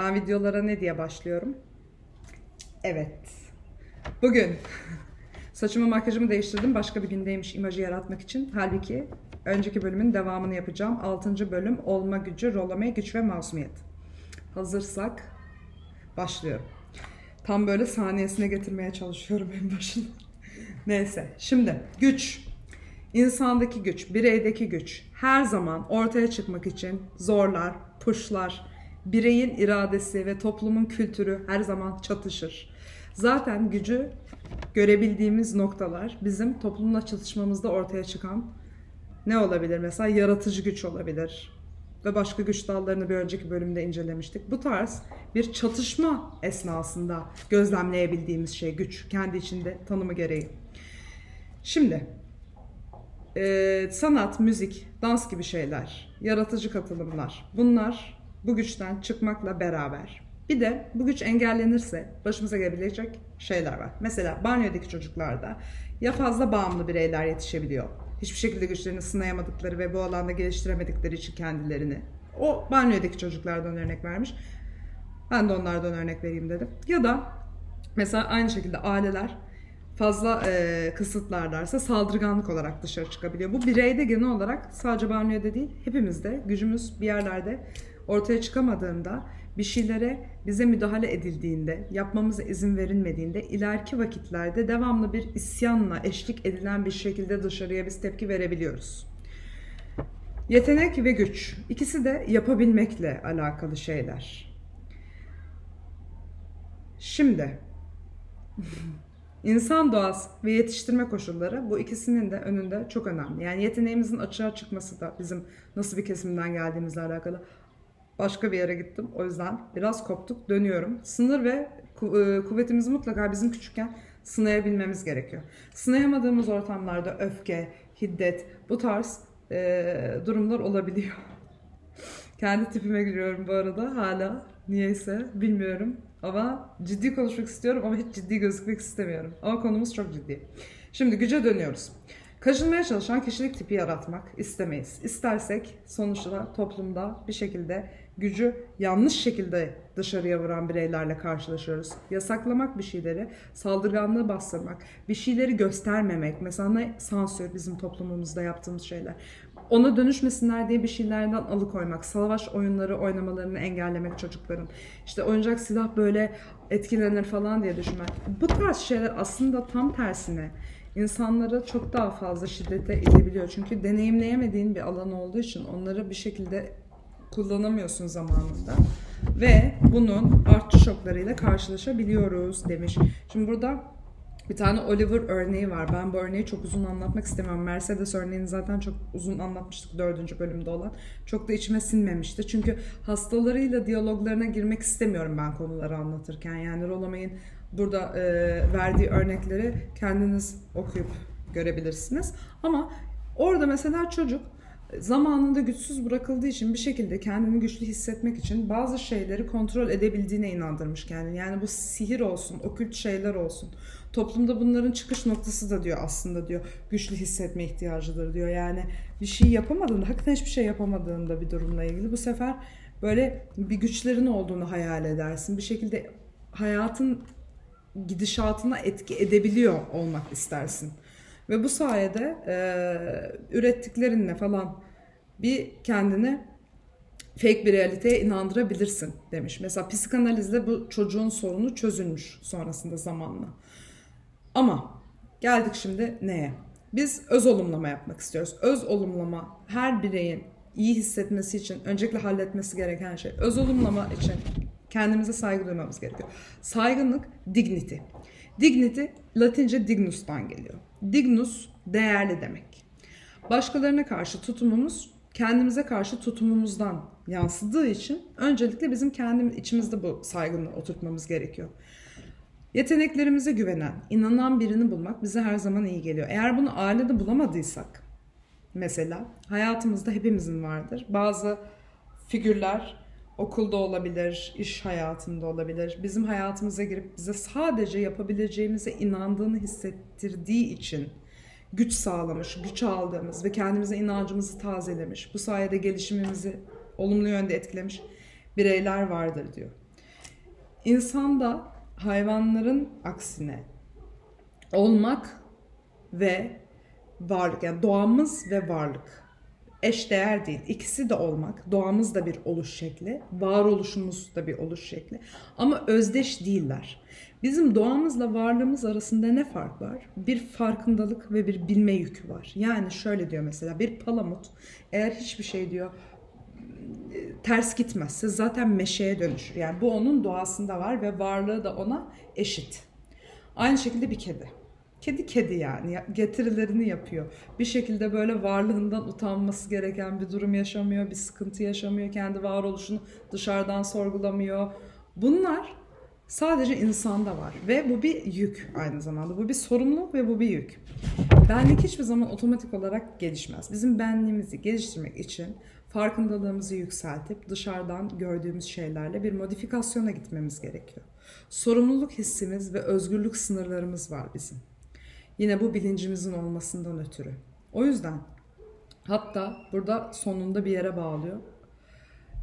Ben videolara ne diye başlıyorum? Evet. Bugün saçımı makyajımı değiştirdim. Başka bir gündeymiş imajı yaratmak için. Halbuki önceki bölümün devamını yapacağım. 6. bölüm olma gücü, rolame güç ve masumiyet. Hazırsak başlıyorum. Tam böyle saniyesine getirmeye çalışıyorum en başını. Neyse. Şimdi güç. İnsandaki güç, bireydeki güç her zaman ortaya çıkmak için zorlar, puşlar, bireyin iradesi ve toplumun kültürü her zaman çatışır. Zaten gücü görebildiğimiz noktalar bizim toplumla çatışmamızda ortaya çıkan ne olabilir? Mesela yaratıcı güç olabilir. Ve başka güç dallarını bir önceki bölümde incelemiştik. Bu tarz bir çatışma esnasında gözlemleyebildiğimiz şey güç. Kendi içinde tanımı gereği. Şimdi e, sanat, müzik, dans gibi şeyler, yaratıcı katılımlar bunlar bu güçten çıkmakla beraber. Bir de bu güç engellenirse başımıza gelebilecek şeyler var. Mesela banyodaki çocuklarda ya fazla bağımlı bireyler yetişebiliyor. Hiçbir şekilde güçlerini sınayamadıkları ve bu alanda geliştiremedikleri için kendilerini. O banyodaki çocuklardan örnek vermiş. Ben de onlardan örnek vereyim dedim. Ya da mesela aynı şekilde aileler fazla e, kısıtlarlarsa saldırganlık olarak dışarı çıkabiliyor. Bu bireyde genel olarak sadece banyoda değil hepimizde gücümüz bir yerlerde ortaya çıkamadığında bir şeylere bize müdahale edildiğinde, yapmamıza izin verilmediğinde ileriki vakitlerde devamlı bir isyanla eşlik edilen bir şekilde dışarıya biz tepki verebiliyoruz. Yetenek ve güç ikisi de yapabilmekle alakalı şeyler. Şimdi İnsan doğası ve yetiştirme koşulları bu ikisinin de önünde çok önemli. Yani yeteneğimizin açığa çıkması da bizim nasıl bir kesimden geldiğimizle alakalı. Başka bir yere gittim. O yüzden biraz koptuk. Dönüyorum. Sınır ve e, kuvvetimizi mutlaka bizim küçükken sınayabilmemiz gerekiyor. Sınayamadığımız ortamlarda öfke, hiddet bu tarz e, durumlar olabiliyor. Kendi tipime giriyorum bu arada hala. Niyeyse bilmiyorum. Ama ciddi konuşmak istiyorum ama hiç ciddi gözükmek istemiyorum. Ama konumuz çok ciddi. Şimdi güce dönüyoruz. Kaçınmaya çalışan kişilik tipi yaratmak istemeyiz. İstersek sonuçta toplumda bir şekilde gücü yanlış şekilde dışarıya vuran bireylerle karşılaşıyoruz. Yasaklamak bir şeyleri, saldırganlığı bastırmak, bir şeyleri göstermemek. Mesela ne sansür bizim toplumumuzda yaptığımız şeyler. Ona dönüşmesinler diye bir şeylerden alıkoymak, savaş oyunları oynamalarını engellemek çocukların. İşte oyuncak silah böyle etkilenir falan diye düşünmek. Bu tarz şeyler aslında tam tersine insanları çok daha fazla şiddete edebiliyor. Çünkü deneyimleyemediğin bir alan olduğu için onları bir şekilde kullanamıyorsun zamanında. Ve bunun artçı şoklarıyla karşılaşabiliyoruz demiş. Şimdi burada bir tane Oliver örneği var. Ben bu örneği çok uzun anlatmak istemiyorum. Mercedes örneğini zaten çok uzun anlatmıştık dördüncü bölümde olan. Çok da içime sinmemişti. Çünkü hastalarıyla diyaloglarına girmek istemiyorum ben konuları anlatırken. Yani Rolomey'in burada e, verdiği örnekleri kendiniz okuyup görebilirsiniz. Ama orada mesela çocuk zamanında güçsüz bırakıldığı için bir şekilde kendini güçlü hissetmek için bazı şeyleri kontrol edebildiğine inandırmış kendini. Yani bu sihir olsun, okült şeyler olsun. Toplumda bunların çıkış noktası da diyor aslında diyor güçlü hissetme ihtiyacıdır diyor. Yani bir şey yapamadığında, hakikaten hiçbir şey yapamadığında bir durumla ilgili bu sefer böyle bir güçlerin olduğunu hayal edersin. Bir şekilde hayatın gidişatına etki edebiliyor olmak istersin. Ve bu sayede e, ürettiklerinle falan bir kendini fake bir realiteye inandırabilirsin demiş. Mesela psikanalizde bu çocuğun sorunu çözülmüş sonrasında zamanla. Ama geldik şimdi neye? Biz öz olumlama yapmak istiyoruz. Öz olumlama her bireyin iyi hissetmesi için öncelikle halletmesi gereken şey. Öz olumlama için kendimize saygı duymamız gerekiyor. Saygınlık dignity. Dignity Latince dignus'tan geliyor. Dignus değerli demek. Başkalarına karşı tutumumuz kendimize karşı tutumumuzdan yansıdığı için öncelikle bizim kendimiz içimizde bu saygınlığı oturtmamız gerekiyor. Yeteneklerimize güvenen, inanan birini bulmak bize her zaman iyi geliyor. Eğer bunu ailede bulamadıysak mesela hayatımızda hepimizin vardır. Bazı figürler okulda olabilir, iş hayatında olabilir. Bizim hayatımıza girip bize sadece yapabileceğimize inandığını hissettirdiği için güç sağlamış, güç aldığımız ve kendimize inancımızı tazelemiş, bu sayede gelişimimizi olumlu yönde etkilemiş bireyler vardır diyor. insanda hayvanların aksine olmak ve varlık yani doğamız ve varlık eş değer değil. İkisi de olmak. Doğamız da bir oluş şekli. Varoluşumuz da bir oluş şekli. Ama özdeş değiller. Bizim doğamızla varlığımız arasında ne fark var? Bir farkındalık ve bir bilme yükü var. Yani şöyle diyor mesela bir palamut eğer hiçbir şey diyor ters gitmezse zaten meşeye dönüşür. Yani bu onun doğasında var ve varlığı da ona eşit. Aynı şekilde bir kedi. Kedi kedi yani getirilerini yapıyor. Bir şekilde böyle varlığından utanması gereken bir durum yaşamıyor, bir sıkıntı yaşamıyor, kendi varoluşunu dışarıdan sorgulamıyor. Bunlar sadece insanda var ve bu bir yük aynı zamanda. Bu bir sorumluluk ve bu bir yük. Benlik hiçbir zaman otomatik olarak gelişmez. Bizim benliğimizi geliştirmek için farkındalığımızı yükseltip dışarıdan gördüğümüz şeylerle bir modifikasyona gitmemiz gerekiyor. Sorumluluk hissimiz ve özgürlük sınırlarımız var bizim. Yine bu bilincimizin olmasından ötürü. O yüzden hatta burada sonunda bir yere bağlıyor.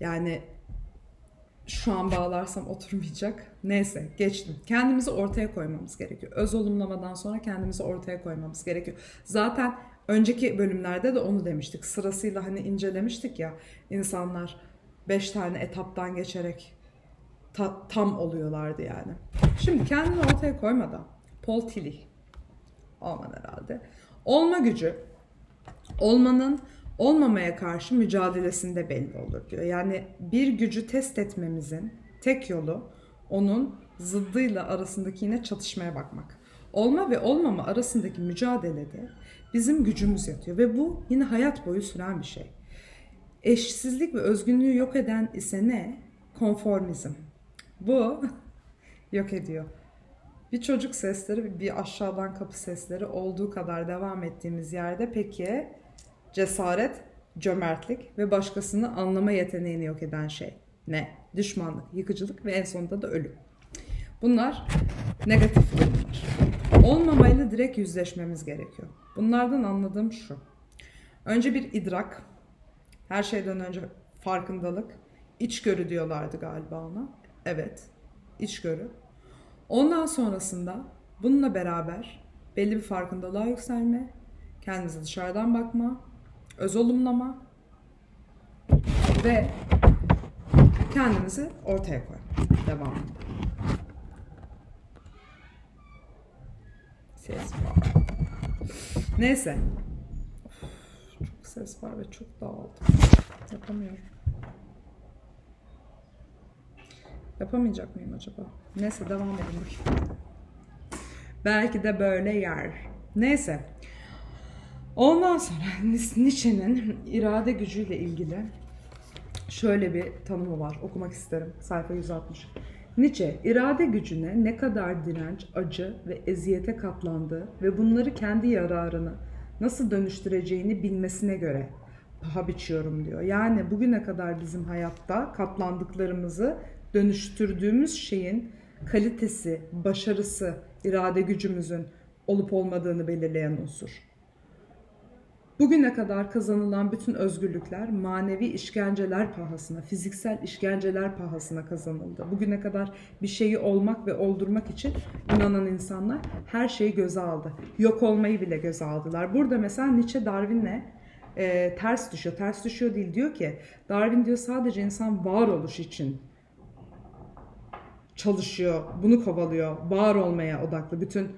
Yani şu an bağlarsam oturmayacak. Neyse geçtim. Kendimizi ortaya koymamız gerekiyor. Öz olumlamadan sonra kendimizi ortaya koymamız gerekiyor. Zaten önceki bölümlerde de onu demiştik. Sırasıyla hani incelemiştik ya insanlar beş tane etaptan geçerek ta, tam oluyorlardı yani. Şimdi kendini ortaya koymadan Paul Tillich Olman herhalde. Olma gücü olmanın olmamaya karşı mücadelesinde belli olur diyor. Yani bir gücü test etmemizin tek yolu onun zıddıyla arasındaki yine çatışmaya bakmak. Olma ve olmama arasındaki mücadelede bizim gücümüz yatıyor ve bu yine hayat boyu süren bir şey. Eşsizlik ve özgünlüğü yok eden ise ne? Konformizm. Bu yok ediyor. Bir çocuk sesleri, bir aşağıdan kapı sesleri olduğu kadar devam ettiğimiz yerde peki cesaret, cömertlik ve başkasını anlama yeteneğini yok eden şey ne? Düşmanlık, yıkıcılık ve en sonunda da ölüm. Bunlar negatif durumlar. Olmamayla direkt yüzleşmemiz gerekiyor. Bunlardan anladığım şu. Önce bir idrak, her şeyden önce farkındalık, içgörü diyorlardı galiba ona. Evet, içgörü. Ondan sonrasında bununla beraber belli bir farkındalığa yükselme, kendinize dışarıdan bakma, öz olumlama ve kendimizi ortaya koy. Devam. Ses var. Neyse. Çok ses var ve çok dağıldım. Yapamıyorum. Yapamayacak mıyım acaba? Neyse devam edelim. Belki de böyle yer. Neyse. Ondan sonra Nietzsche'nin irade gücüyle ilgili şöyle bir tanımı var. Okumak isterim. Sayfa 160. Nietzsche, irade gücüne ne kadar direnç, acı ve eziyete katlandığı ve bunları kendi yararına nasıl dönüştüreceğini bilmesine göre paha biçiyorum diyor. Yani bugüne kadar bizim hayatta katlandıklarımızı dönüştürdüğümüz şeyin kalitesi, başarısı, irade gücümüzün olup olmadığını belirleyen unsur. Bugüne kadar kazanılan bütün özgürlükler manevi işkenceler pahasına, fiziksel işkenceler pahasına kazanıldı. Bugüne kadar bir şeyi olmak ve oldurmak için inanan insanlar her şeyi göze aldı. Yok olmayı bile göze aldılar. Burada mesela Nietzsche Darwin'le e, ters düşüyor. Ters düşüyor değil diyor ki Darwin diyor sadece insan varoluş için çalışıyor, bunu kovalıyor, var olmaya odaklı bütün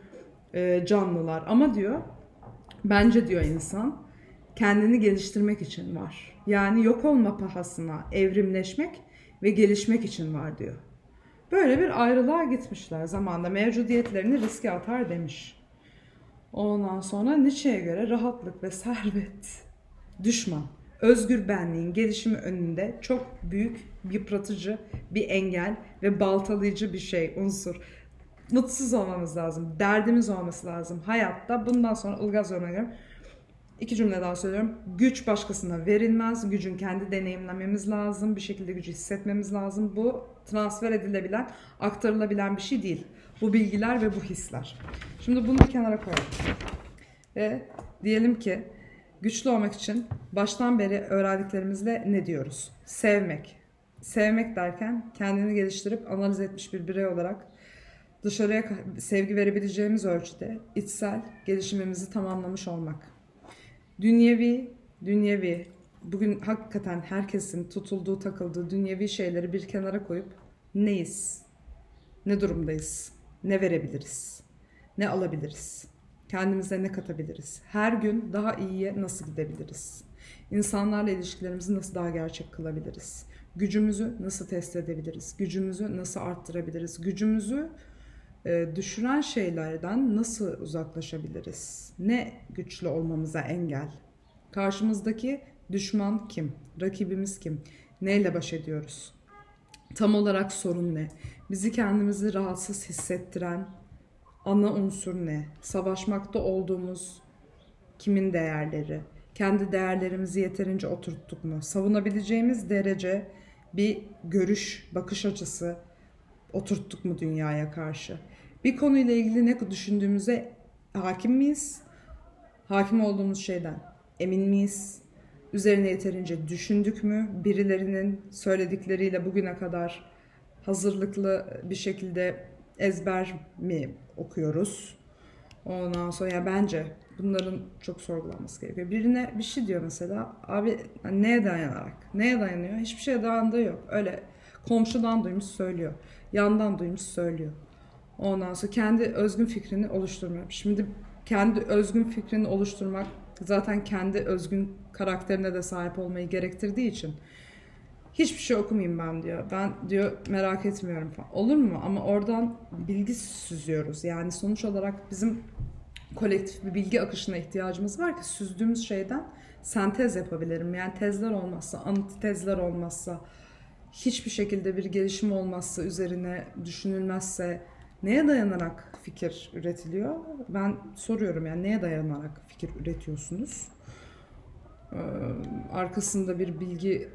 e, canlılar. Ama diyor, bence diyor insan kendini geliştirmek için var. Yani yok olma pahasına evrimleşmek ve gelişmek için var diyor. Böyle bir ayrılığa gitmişler zamanda mevcudiyetlerini riske atar demiş. Ondan sonra Nietzsche'ye göre rahatlık ve servet düşman özgür benliğin gelişimi önünde çok büyük, yıpratıcı bir engel ve baltalayıcı bir şey, unsur. Mutsuz olmamız lazım, derdimiz olması lazım hayatta. Bundan sonra Ilgaz örneği İki cümle daha söylüyorum. Güç başkasına verilmez. Gücün kendi deneyimlememiz lazım. Bir şekilde gücü hissetmemiz lazım. Bu transfer edilebilen, aktarılabilen bir şey değil. Bu bilgiler ve bu hisler. Şimdi bunu kenara koyalım. Ve diyelim ki Güçlü olmak için baştan beri öğrendiklerimizle ne diyoruz? Sevmek, sevmek derken kendini geliştirip analiz etmiş bir birey olarak dışarıya sevgi verebileceğimiz ölçüde içsel gelişimimizi tamamlamış olmak. Dünyevi, dünyevi, bugün hakikaten herkesin tutulduğu, takıldığı dünyevi şeyleri bir kenara koyup neyiz? Ne durumdayız? Ne verebiliriz? Ne alabiliriz? Kendimize ne katabiliriz? Her gün daha iyiye nasıl gidebiliriz? İnsanlarla ilişkilerimizi nasıl daha gerçek kılabiliriz? Gücümüzü nasıl test edebiliriz? Gücümüzü nasıl arttırabiliriz? Gücümüzü e, düşüren şeylerden nasıl uzaklaşabiliriz? Ne güçlü olmamıza engel? Karşımızdaki düşman kim? Rakibimiz kim? Neyle baş ediyoruz? Tam olarak sorun ne? Bizi kendimizi rahatsız hissettiren ana unsur ne? Savaşmakta olduğumuz kimin değerleri? Kendi değerlerimizi yeterince oturttuk mu? Savunabileceğimiz derece bir görüş, bakış açısı oturttuk mu dünyaya karşı? Bir konuyla ilgili ne düşündüğümüze hakim miyiz? Hakim olduğumuz şeyden emin miyiz? Üzerine yeterince düşündük mü? Birilerinin söyledikleriyle bugüne kadar hazırlıklı bir şekilde ezber mi okuyoruz? Ondan sonra ya bence bunların çok sorgulanması gerekiyor. Birine bir şey diyor mesela. Abi neye dayanarak? Neye dayanıyor? Hiçbir şeye dayandığı yok. Öyle komşudan duymuş söylüyor. Yandan duymuş söylüyor. Ondan sonra kendi özgün fikrini oluşturmuyor. Şimdi kendi özgün fikrini oluşturmak zaten kendi özgün karakterine de sahip olmayı gerektirdiği için hiçbir şey okumayayım ben diyor. Ben diyor merak etmiyorum falan. Olur mu? Ama oradan bilgi süzüyoruz. Yani sonuç olarak bizim kolektif bir bilgi akışına ihtiyacımız var ki süzdüğümüz şeyden sentez yapabilirim. Yani tezler olmazsa, antitezler olmazsa, hiçbir şekilde bir gelişim olmazsa, üzerine düşünülmezse neye dayanarak fikir üretiliyor? Ben soruyorum yani neye dayanarak fikir üretiyorsunuz? Ee, arkasında bir bilgi,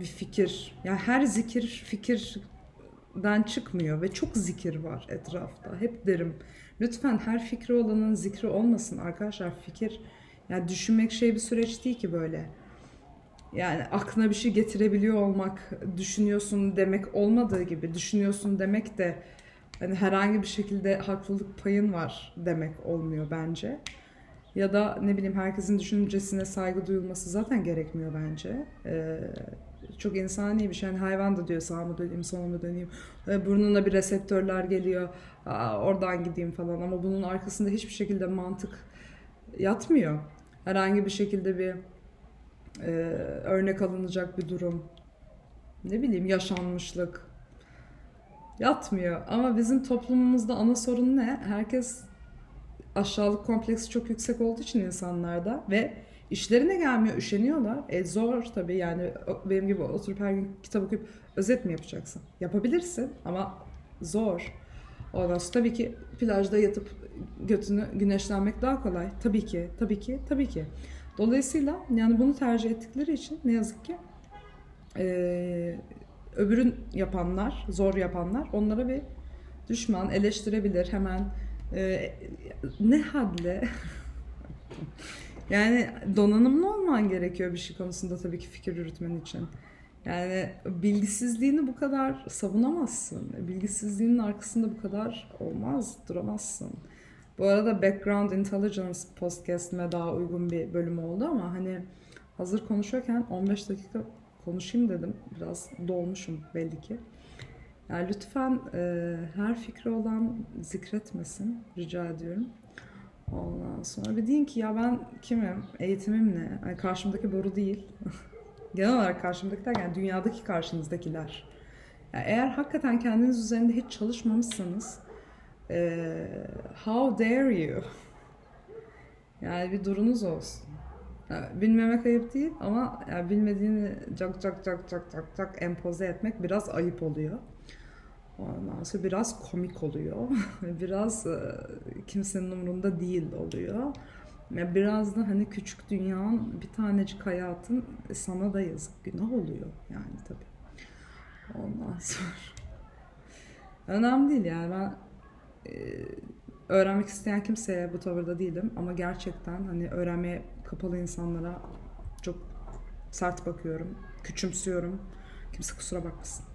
bir fikir. Yani her zikir fikirden çıkmıyor ve çok zikir var etrafta. Hep derim lütfen her fikri olanın zikri olmasın arkadaşlar. Fikir yani düşünmek şey bir süreç değil ki böyle yani aklına bir şey getirebiliyor olmak, düşünüyorsun demek olmadığı gibi düşünüyorsun demek de hani herhangi bir şekilde haklılık payın var demek olmuyor bence. Ya da ne bileyim herkesin düşüncesine saygı duyulması zaten gerekmiyor bence. Ee, çok insani bir şey. Yani hayvan da diyor sağa mı döneyim, sola mı döneyim. Ee, burnuna bir reseptörler geliyor. Aa, oradan gideyim falan. Ama bunun arkasında hiçbir şekilde mantık yatmıyor. Herhangi bir şekilde bir e, örnek alınacak bir durum. Ne bileyim yaşanmışlık. Yatmıyor. Ama bizim toplumumuzda ana sorun ne? Herkes aşağılık kompleksi çok yüksek olduğu için insanlarda ve işlerine gelmiyor, üşeniyorlar. E zor tabii yani benim gibi oturup her gün kitap okuyup özet mi yapacaksın? Yapabilirsin ama zor. Ondan sonra tabii ki plajda yatıp götünü güneşlenmek daha kolay. Tabii ki, tabii ki, tabii ki. Dolayısıyla yani bunu tercih ettikleri için ne yazık ki e, öbürün yapanlar, zor yapanlar onlara bir düşman eleştirebilir hemen e, ne hadle yani donanımlı olman gerekiyor bir şey konusunda tabii ki fikir yürütmen için. Yani bilgisizliğini bu kadar savunamazsın. Bilgisizliğinin arkasında bu kadar olmaz, duramazsın. Bu arada Background Intelligence podcast'ime daha uygun bir bölüm oldu ama hani hazır konuşuyorken 15 dakika konuşayım dedim. Biraz dolmuşum belli ki. Yani lütfen e, her fikri olan zikretmesin rica ediyorum. Ondan sonra bir deyin ki ya ben kimim, eğitimim ne? Yani karşımdaki boru değil. Genel olarak karşımdaki derken dünyadaki karşınızdakiler. Yani eğer hakikaten kendiniz üzerinde hiç çalışmamışsanız e, how dare you? Yani bir durunuz olsun. Yani bilmemek ayıp değil ama yani bilmediğini cak cak cak cak cak cak empoze etmek biraz ayıp oluyor. Ondan sonra biraz komik oluyor. biraz e, kimsenin umurunda değil oluyor. Biraz da hani küçük dünyanın bir tanecik hayatın sana da yazık günah oluyor yani tabii. Ondan sonra önemli değil yani ben e, öğrenmek isteyen kimseye bu tavırda değilim ama gerçekten hani öğrenmeye kapalı insanlara çok sert bakıyorum, küçümsüyorum. Kimse kusura bakmasın.